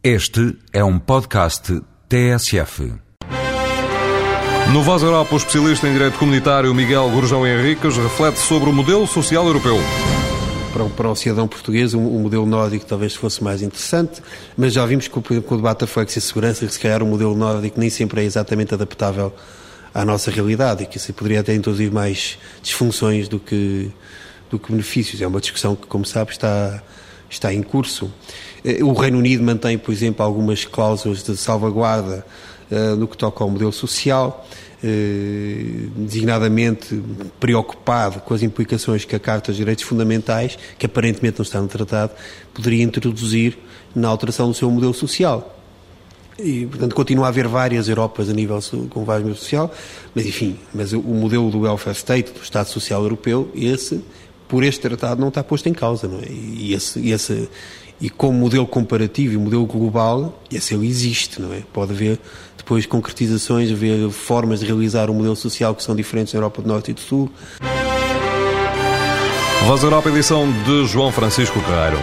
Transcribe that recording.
Este é um podcast TSF. No Voz Europa, o especialista em direito comunitário Miguel Gurjão Henriques reflete sobre o modelo social europeu. Para o, para o cidadão português, o, o, modelo nórdico talvez fosse mais interessante, mas já vimos que, com o debate da Flex e segurança, que se calhar o modelo nórdico nem sempre é exatamente adaptável à nossa realidade e que isso poderia até introduzir mais disfunções do que, do que benefícios. É uma discussão que, como sabe, está, está em curso. Eh, o Reino Unido mantém, por exemplo, algumas cláusulas de salvaguarda uh, no que toca ao modelo social, uh, designadamente preocupado com as implicações que a Carta dos Direitos Fundamentais, que aparentemente não está no tratado, poderia introduzir na alteração do seu modelo social. E, portanto, continua a haver várias Europas a nível com vários modelos social, mas enfim, mas o modelo do welfare state, do Estado Social Europeu, esse, por este tratado, não está posto em causa, não é? E esse, esse, e como modelo comparativo e modelo global, esse ele existe, não é? Pode haver depois concretizações, haver formas de realizar um modelo social que são diferentes na Europa do Norte e do Sul. Voz Europa, edição de João Francisco Carreiro.